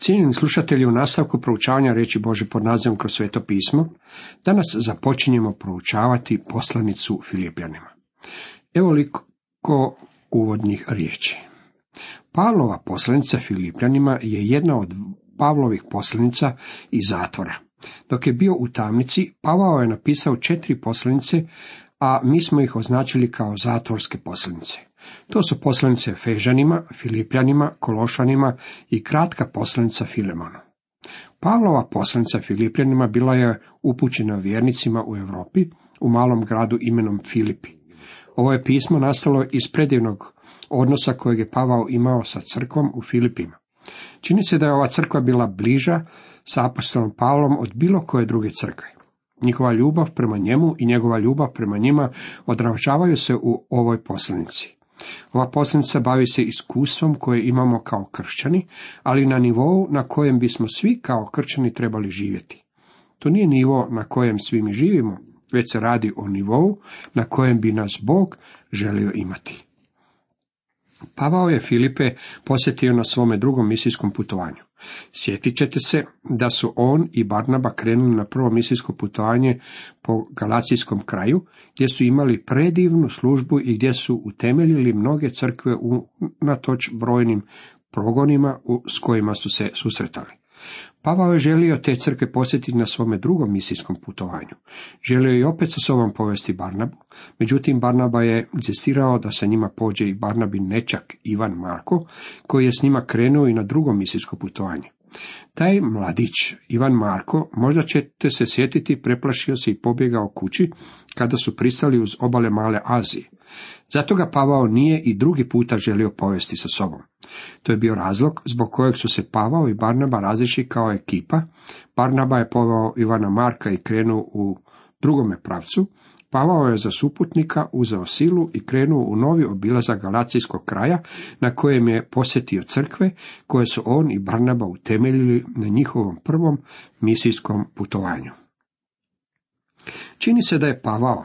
Cijenjeni slušatelji, u nastavku proučavanja reći Bože pod nazivom kroz sveto pismo, danas započinjemo proučavati poslanicu Filipljanima. Evo liko uvodnih riječi. Pavlova poslanica Filipljanima je jedna od Pavlovih poslanica iz zatvora. Dok je bio u tamnici, Pavao je napisao četiri poslanice, a mi smo ih označili kao zatvorske poslanice. To su poslanice Fežanima, Filipljanima, Kološanima i kratka poslanica Filemonu. Pavlova poslanica Filipljanima bila je upućena vjernicima u Europi, u malom gradu imenom Filipi. Ovo je pismo nastalo iz predivnog odnosa kojeg je Pavao imao sa crkvom u Filipima. Čini se da je ova crkva bila bliža sa apostolom Pavlom od bilo koje druge crkve. Njihova ljubav prema njemu i njegova ljubav prema njima odražavaju se u ovoj poslanici. Ova poslanica bavi se iskustvom koje imamo kao kršćani, ali na nivou na kojem bismo svi kao kršćani trebali živjeti. To nije nivo na kojem svi mi živimo, već se radi o nivou na kojem bi nas Bog želio imati. Pavao je Filipe posjetio na svome drugom misijskom putovanju. Sjetit ćete se da su on i Barnaba krenuli na prvo misijsko putovanje po Galacijskom kraju, gdje su imali predivnu službu i gdje su utemeljili mnoge crkve u natoč brojnim progonima s kojima su se susretali. Pavao je želio te crkve posjetiti na svome drugom misijskom putovanju. Želio je opet sa sobom povesti Barnabu, međutim Barnaba je insistirao da sa njima pođe i Barnabin nečak Ivan Marko, koji je s njima krenuo i na drugom misijsko putovanje. Taj mladić, Ivan Marko, možda ćete se sjetiti, preplašio se i pobjegao kući kada su pristali uz obale Male Azije. Zato ga Pavao nije i drugi puta želio povesti sa sobom. To je bio razlog zbog kojeg su se Pavao i Barnaba razišli kao ekipa. Barnaba je povao Ivana Marka i krenuo u drugome pravcu. Pavao je za suputnika uzeo silu i krenuo u novi obilazak Galacijskog kraja, na kojem je posjetio crkve, koje su on i Barnaba utemeljili na njihovom prvom misijskom putovanju. Čini se da je Pavao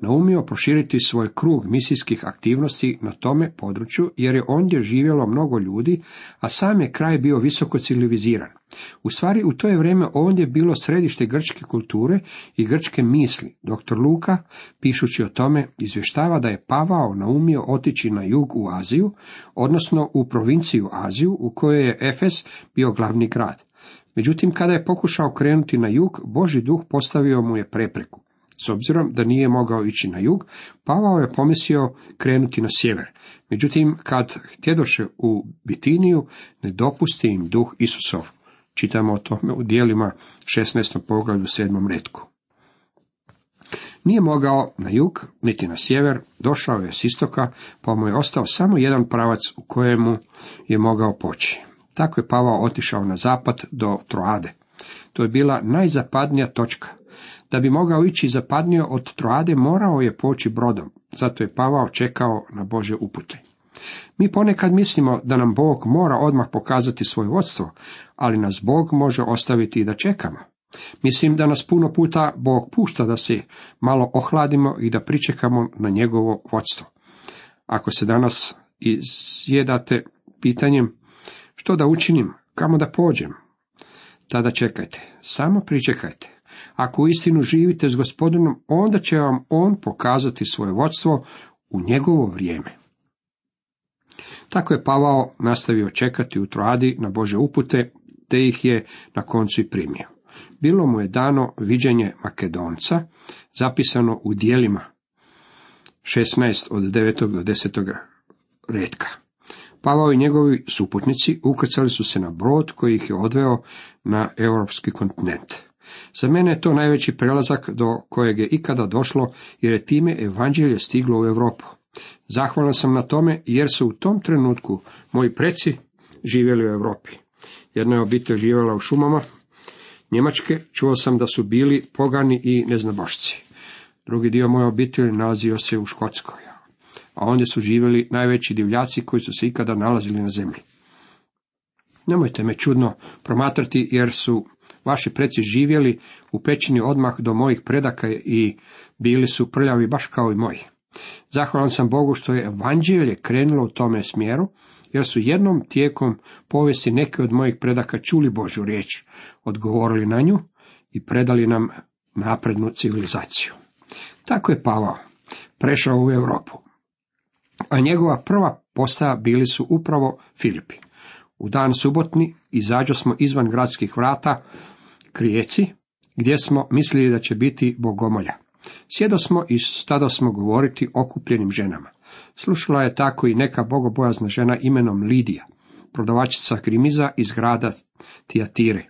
naumio proširiti svoj krug misijskih aktivnosti na tome području, jer je ondje živjelo mnogo ljudi, a sam je kraj bio visoko civiliziran. U stvari, u to je vrijeme ondje bilo središte grčke kulture i grčke misli. Dr. Luka, pišući o tome, izvještava da je Pavao naumio otići na jug u Aziju, odnosno u provinciju Aziju, u kojoj je Efes bio glavni grad. Međutim, kada je pokušao krenuti na jug, Boži duh postavio mu je prepreku. S obzirom da nije mogao ići na jug, Pavao je pomislio krenuti na sjever. Međutim, kad htjedoše u Bitiniju, ne dopusti im duh Isusov. Čitamo o tome u dijelima 16. poglavlju 7. redku. Nije mogao na jug, niti na sjever, došao je s istoka, pa mu je ostao samo jedan pravac u kojemu je mogao poći. Tako je Pavao otišao na zapad do Troade. To je bila najzapadnija točka. Da bi mogao ići zapadnio od Troade, morao je poći brodom, zato je Pavao čekao na Bože upute. Mi ponekad mislimo da nam Bog mora odmah pokazati svoje vodstvo, ali nas Bog može ostaviti i da čekamo. Mislim da nas puno puta Bog pušta da se malo ohladimo i da pričekamo na njegovo vodstvo. Ako se danas izjedate pitanjem što da učinim, kamo da pođem, tada čekajte, samo pričekajte. Ako istinu živite s gospodinom, onda će vam on pokazati svoje vodstvo u njegovo vrijeme. Tako je Pavao nastavio čekati u Troadi na Bože upute, te ih je na koncu i primio. Bilo mu je dano viđenje Makedonca, zapisano u dijelima 16 od 9. do 10. redka. Pavao i njegovi suputnici ukrcali su se na brod koji ih je odveo na europski kontinent. Za mene je to najveći prelazak do kojeg je ikada došlo, jer je time evanđelje stiglo u Europu. Zahvalan sam na tome, jer su u tom trenutku moji preci živjeli u Europi. Jedna je obitelj živjela u šumama Njemačke, čuo sam da su bili pogani i neznabošci. Drugi dio moje obitelji nalazio se u Škotskoj, a ondje su živjeli najveći divljaci koji su se ikada nalazili na zemlji. Nemojte me čudno promatrati, jer su vaši preci živjeli u pećini odmah do mojih predaka i bili su prljavi baš kao i moji. Zahvalan sam Bogu što je evanđelje krenulo u tome smjeru, jer su jednom tijekom povijesti neki od mojih predaka čuli Božju riječ, odgovorili na nju i predali nam naprednu civilizaciju. Tako je Pavao prešao u Europu, a njegova prva postaja bili su upravo Filipi. U dan subotni izađo smo izvan gradskih vrata Krijeci, gdje smo mislili da će biti bogomolja. Sjedo smo i stado smo govoriti okupljenim ženama. Slušala je tako i neka bogobojazna žena imenom Lidija, prodavačica grimiza iz grada Tijatire.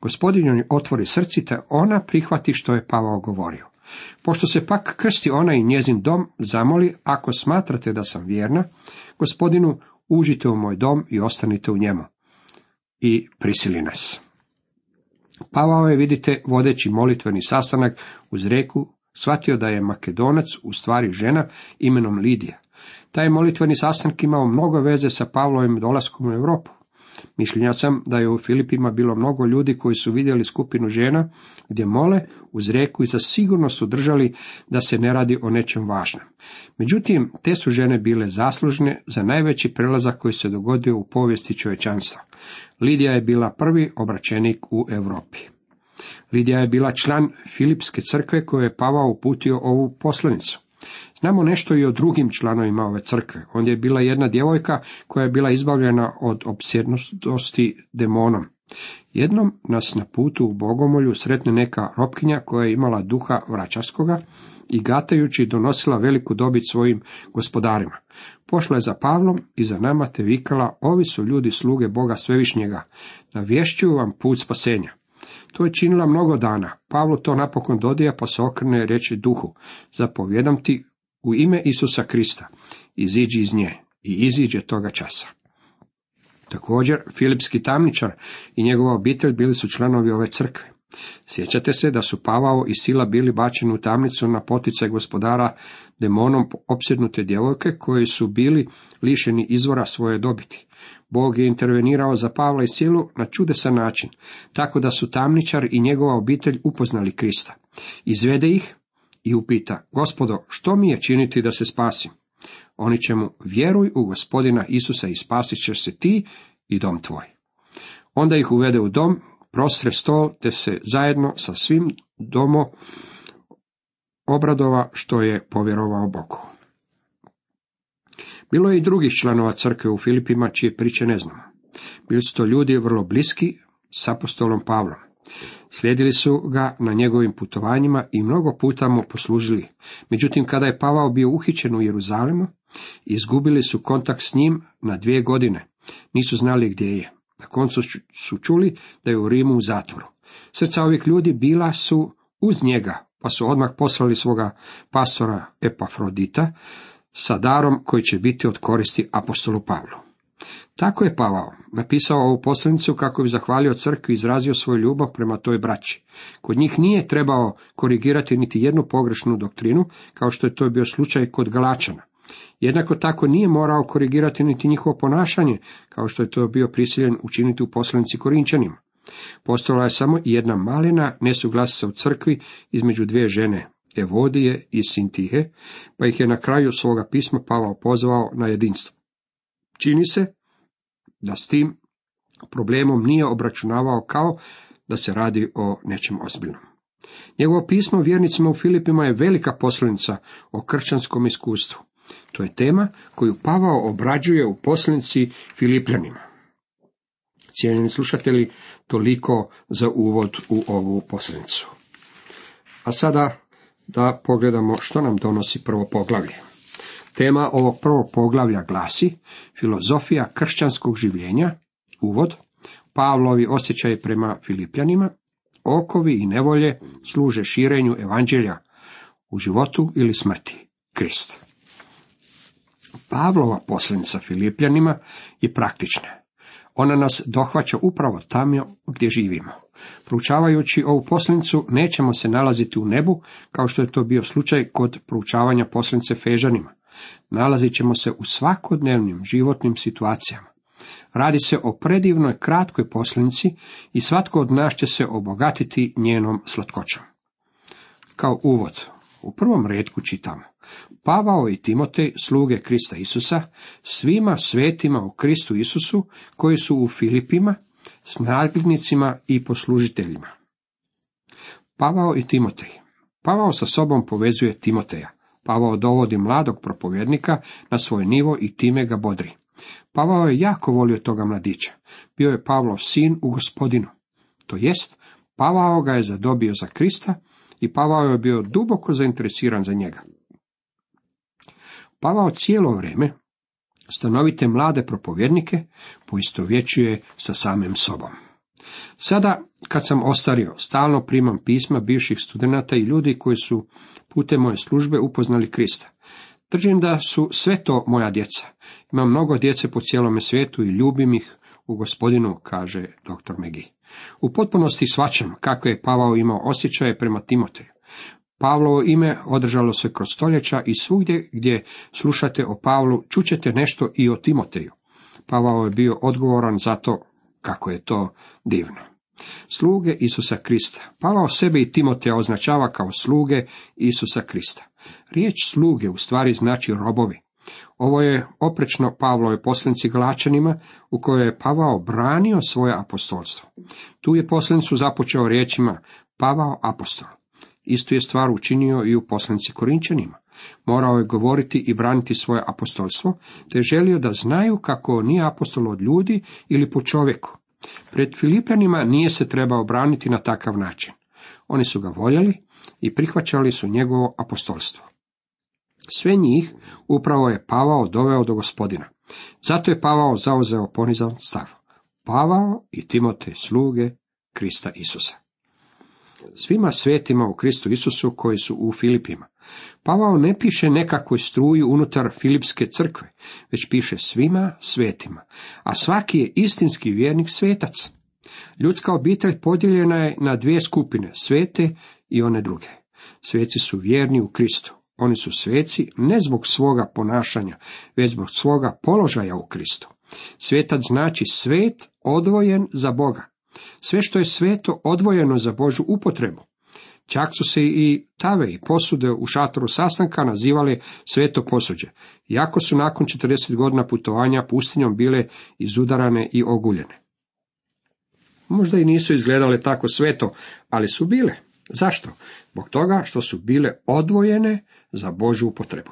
Gospodin joj otvori srci, te ona prihvati što je Pavao govorio. Pošto se pak krsti ona i njezin dom, zamoli, ako smatrate da sam vjerna, gospodinu, uđite u moj dom i ostanite u njemu. I prisili nas. Pavao je, vidite, vodeći molitveni sastanak uz reku, shvatio da je Makedonac u stvari žena imenom Lidija. Taj molitveni sastanak imao mnogo veze sa Pavlovim dolaskom u Europu. Mišljenja sam da je u Filipima bilo mnogo ljudi koji su vidjeli skupinu žena gdje mole uz reku i za sigurno su držali da se ne radi o nečem važnom. Međutim, te su žene bile zaslužne za najveći prelazak koji se dogodio u povijesti čovječanstva. Lidija je bila prvi obraćenik u Europi. Lidija je bila član Filipske crkve koje je Pavao uputio ovu poslanicu. Znamo nešto i o drugim članovima ove crkve. Ondje je bila jedna djevojka koja je bila izbavljena od obsjednosti demonom. Jednom nas na putu u Bogomolju sretne neka ropkinja koja je imala duha vraćarskoga i gatajući donosila veliku dobit svojim gospodarima. Pošla je za Pavlom i za nama te vikala, ovi su ljudi sluge Boga Svevišnjega, navješćuju vam put spasenja. To je činila mnogo dana. Pavlo to napokon dodija pa se okrene reći duhu, zapovjedam ti u ime Isusa Krista, iziđi iz nje i iziđe toga časa. Također, Filipski tamničar i njegova obitelj bili su članovi ove crkve. Sjećate se da su Pavao i Sila bili bačeni u tamnicu na poticaj gospodara demonom opsjednute djevojke koji su bili lišeni izvora svoje dobiti. Bog je intervenirao za Pavla i Silu na čudesan način, tako da su tamničar i njegova obitelj upoznali Krista. Izvede ih i upita, gospodo, što mi je činiti da se spasim? Oni će mu, vjeruj u gospodina Isusa i spasit ćeš se ti i dom tvoj. Onda ih uvede u dom, prostre stol, te se zajedno sa svim domo obradova što je povjerovao Bogu. Bilo je i drugih članova crkve u Filipima čije priče ne znamo. Bili su to ljudi vrlo bliski s apostolom Pavlom. Slijedili su ga na njegovim putovanjima i mnogo puta mu poslužili. Međutim, kada je Pavao bio uhićen u Jeruzalemu, izgubili su kontakt s njim na dvije godine. Nisu znali gdje je. Na koncu su čuli da je u Rimu u zatvoru. Srca ovih ljudi bila su uz njega, pa su odmah poslali svoga pastora Epafrodita sa darom koji će biti od koristi apostolu Pavlu. Tako je Pavao napisao ovu poslanicu kako bi zahvalio crkvi i izrazio svoju ljubav prema toj braći. Kod njih nije trebao korigirati niti jednu pogrešnu doktrinu, kao što je to bio slučaj kod Galačana. Jednako tako nije morao korigirati niti njihovo ponašanje, kao što je to bio prisiljen učiniti u poslanici Korinčanima. Postala je samo jedna malina nesuglasica u crkvi između dvije žene, Evodije i Sintihe, pa ih je na kraju svoga pisma Pavao pozvao na jedinstvo. Čini se da s tim problemom nije obračunavao kao da se radi o nečem ozbiljnom. Njegovo pismo vjernicima u Filipima je velika poslanica o kršćanskom iskustvu. To je tema koju Pavao obrađuje u poslanici Filipljanima. Cijenjeni slušatelji, toliko za uvod u ovu poslanicu. A sada da pogledamo što nam donosi prvo poglavlje. Tema ovog prvog poglavlja glasi filozofija kršćanskog življenja, uvod, Pavlovi osjećaj prema Filipljanima, okovi i nevolje služe širenju evanđelja u životu ili smrti, Krist. Pavlova posljednica Filipljanima je praktična. Ona nas dohvaća upravo tamo gdje živimo. Proučavajući ovu posljednicu nećemo se nalaziti u nebu, kao što je to bio slučaj kod proučavanja posljednice Fežanima. Nalazit ćemo se u svakodnevnim životnim situacijama. Radi se o predivnoj kratkoj posljednici i svatko od nas će se obogatiti njenom slatkoćom. Kao uvod, u prvom redku čitamo. Pavao i Timotej, sluge Krista Isusa, svima svetima u Kristu Isusu, koji su u Filipima, s nagljednicima i poslužiteljima. Pavao i Timotej. Pavao sa sobom povezuje Timoteja. Pavao dovodi mladog propovjednika na svoj nivo i time ga bodri. Pavao je jako volio toga mladića. Bio je Pavlov sin u gospodinu. To jest, Pavao ga je zadobio za Krista i Pavao je bio duboko zainteresiran za njega. Pavao cijelo vrijeme stanovite mlade propovjednike poistovjećuje sa samim sobom. Sada, kad sam ostario, stalno primam pisma bivših studenata i ljudi koji su putem moje službe upoznali Krista. Držim da su sve to moja djeca. Imam mnogo djece po cijelome svijetu i ljubim ih u gospodinu, kaže dr. Megi. U potpunosti svačam kakve je Pavao imao osjećaje prema Timoteju. Pavlovo ime održalo se kroz stoljeća i svugdje gdje slušate o Pavlu čućete nešto i o Timoteju. Pavao je bio odgovoran za to kako je to divno. Sluge Isusa Krista. Pavao sebe i Timoteja označava kao sluge Isusa Krista. Riječ sluge u stvari znači robovi. Ovo je oprečno Pavlove poslanici Glačanima, u kojoj je Pavao branio svoje apostolstvo. Tu je poslanicu započeo riječima Pavao apostol. Isto je stvar učinio i u poslanici Korinčanima. Morao je govoriti i braniti svoje apostolstvo, te je želio da znaju kako nije apostol od ljudi ili po čovjeku. Pred Filipljanima nije se trebao braniti na takav način. Oni su ga voljeli i prihvaćali su njegovo apostolstvo. Sve njih upravo je Pavao doveo do gospodina. Zato je Pavao zauzeo ponizan stav. Pavao i Timote sluge Krista Isusa. Svima svetima u Kristu Isusu koji su u Filipima. Pavao ne piše nekakvoj struju unutar Filipske crkve, već piše svima svetima, a svaki je istinski vjernik svetac. Ljudska obitelj podijeljena je na dvije skupine, svete i one druge. Sveci su vjerni u Kristu. Oni su sveci ne zbog svoga ponašanja, već zbog svoga položaja u Kristu. Svetac znači svet odvojen za Boga. Sve što je sveto odvojeno za Božu upotrebu. Čak su se i tave i posude u šatoru sastanka nazivale sveto posuđe, iako su nakon 40 godina putovanja pustinjom bile izudarane i oguljene. Možda i nisu izgledale tako sveto, ali su bile. Zašto? Zbog toga što su bile odvojene za Božu upotrebu.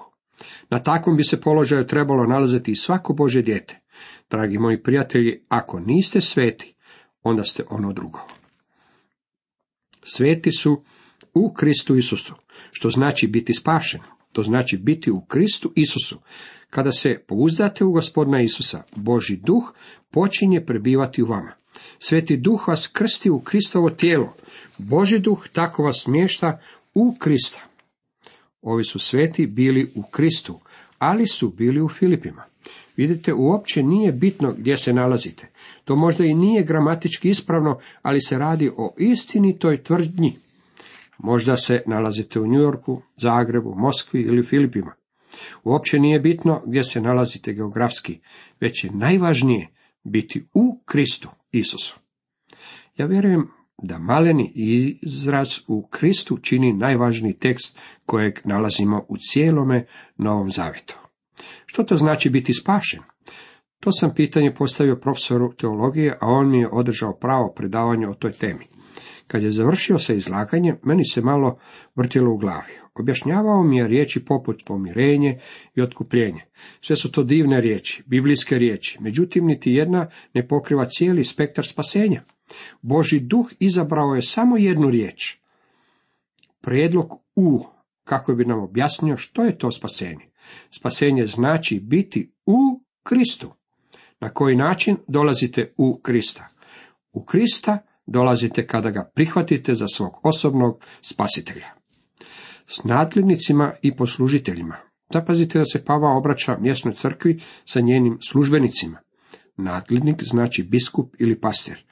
Na takvom bi se položaju trebalo nalaziti i svako Bože dijete. Dragi moji prijatelji, ako niste sveti, onda ste ono drugo. Sveti su u Kristu Isusu, što znači biti spašen. To znači biti u Kristu Isusu. Kada se pouzdate u gospodina Isusa, Boži duh počinje prebivati u vama. Sveti duh vas krsti u Kristovo tijelo. Boži duh tako vas smješta u Krista. Ovi su sveti bili u Kristu, ali su bili u Filipima. Vidite, uopće nije bitno gdje se nalazite. To možda i nije gramatički ispravno, ali se radi o istinitoj tvrdnji. Možda se nalazite u Yorku, Zagrebu, Moskvi ili Filipima. Uopće nije bitno gdje se nalazite geografski, već je najvažnije biti u Kristu Isusu. Ja vjerujem da maleni izraz u Kristu čini najvažniji tekst kojeg nalazimo u cijelome Novom Zavetu. Što to znači biti spašen? To sam pitanje postavio profesoru teologije, a on mi je održao pravo predavanje o toj temi. Kad je završio sa izlaganjem, meni se malo vrtilo u glavi. Objašnjavao mi je riječi poput pomirenje i otkupljenje. Sve su to divne riječi, biblijske riječi, međutim niti jedna ne pokriva cijeli spektar spasenja. Boži duh izabrao je samo jednu riječ. Prijedlog u, kako bi nam objasnio što je to spasenje. Spasenje znači biti u Kristu. Na koji način dolazite u Krista? U Krista dolazite kada ga prihvatite za svog osobnog spasitelja. S nadglednicima i poslužiteljima. Zapazite da se Pava obraća mjesnoj crkvi sa njenim službenicima. Nadglednik znači biskup ili pastir.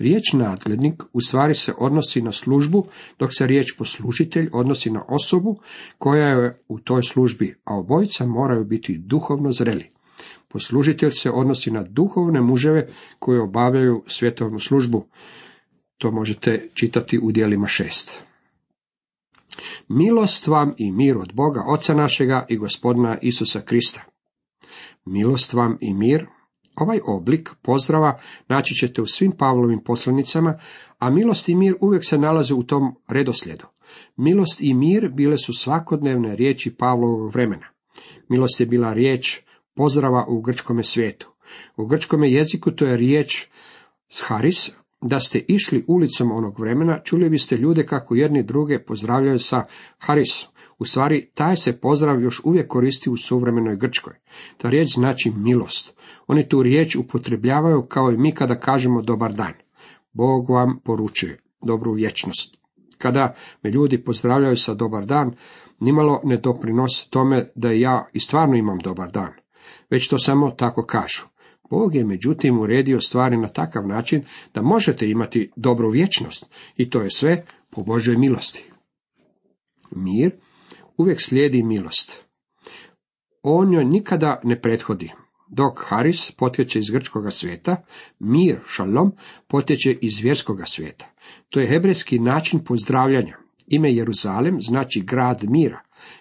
Riječ nadglednik u stvari se odnosi na službu, dok se riječ poslužitelj odnosi na osobu koja je u toj službi, a obojica moraju biti duhovno zreli. Poslužitelj se odnosi na duhovne muževe koji obavljaju svjetovnu službu. To možete čitati u dijelima šest. Milost vam i mir od Boga, Oca našega i gospodina Isusa Krista. Milost vam i mir, ovaj oblik pozdrava naći ćete u svim Pavlovim poslanicama, a milost i mir uvijek se nalaze u tom redoslijedu. Milost i mir bile su svakodnevne riječi Pavlovog vremena. Milost je bila riječ pozdrava u grčkome svijetu. U grčkome jeziku to je riječ scharis, da ste išli ulicom onog vremena, čuli biste ljude kako jedni druge pozdravljaju sa haris. U stvari, taj se pozdrav još uvijek koristi u suvremenoj Grčkoj. Ta riječ znači milost. Oni tu riječ upotrebljavaju kao i mi kada kažemo dobar dan. Bog vam poručuje dobru vječnost. Kada me ljudi pozdravljaju sa dobar dan, nimalo ne doprinosi tome da ja i stvarno imam dobar dan. Već to samo tako kažu. Bog je međutim uredio stvari na takav način da možete imati dobru vječnost i to je sve po Božoj milosti. Mir uvijek slijedi milost. On joj nikada ne prethodi. Dok Haris potječe iz grčkoga svijeta, mir, šalom, potječe iz vjerskoga svijeta. To je hebrejski način pozdravljanja. Ime Jeruzalem znači grad mira.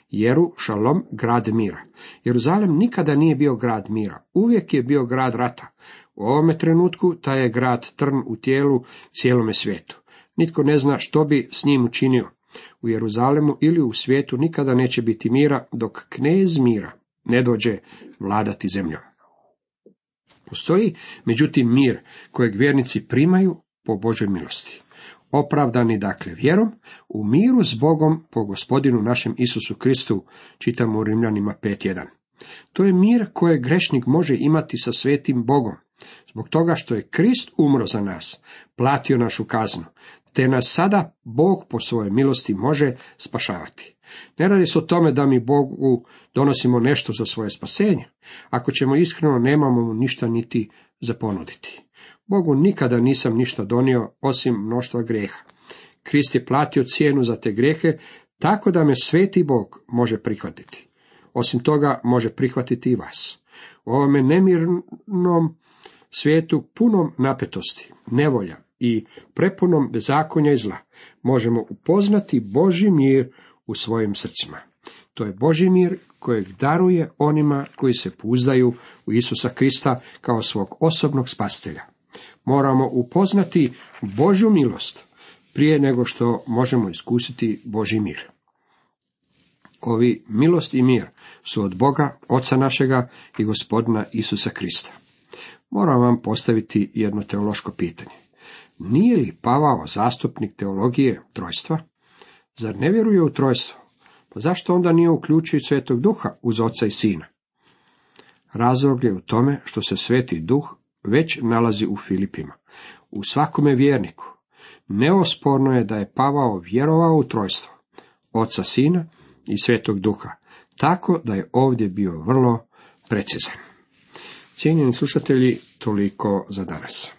Jeru, šalom, grad mira. Jeruzalem nikada nije bio grad mira, uvijek je bio grad rata. U ovome trenutku taj je grad trn u tijelu cijelome svijetu. Nitko ne zna što bi s njim učinio. U Jeruzalemu ili u svijetu nikada neće biti mira, dok knez mira ne dođe vladati zemljom. Postoji, međutim, mir kojeg vjernici primaju po Božoj milosti. Opravdani dakle vjerom, u miru s Bogom po gospodinu našem Isusu Kristu, čitamo u Rimljanima 5.1. To je mir koje grešnik može imati sa svetim Bogom, zbog toga što je Krist umro za nas, platio našu kaznu, te nas sada Bog po svojoj milosti može spašavati. Ne radi se o tome da mi Bogu donosimo nešto za svoje spasenje. Ako ćemo iskreno, nemamo mu ništa niti za ponuditi. Bogu nikada nisam ništa donio osim mnoštva greha. Krist je platio cijenu za te grehe, tako da me sveti Bog može prihvatiti. Osim toga, može prihvatiti i vas. U ovome nemirnom svijetu punom napetosti, nevolja i prepunom bezakonja i zla, možemo upoznati Boži mir u svojim srcima. To je Boži mir kojeg daruje onima koji se pouzdaju u Isusa Krista kao svog osobnog spastelja moramo upoznati Božju milost prije nego što možemo iskusiti Boži mir. Ovi milost i mir su od Boga, Oca našega i gospodina Isusa Krista. Moram vam postaviti jedno teološko pitanje. Nije li Pavao zastupnik teologije trojstva? Zar ne vjeruje u trojstvo? Pa zašto onda nije uključio svetog duha uz oca i sina? Razlog je u tome što se sveti duh već nalazi u Filipima, u svakome vjerniku. Neosporno je da je Pavao vjerovao u trojstvo, oca sina i svetog duha, tako da je ovdje bio vrlo precizan. Cijenjeni slušatelji, toliko za danas.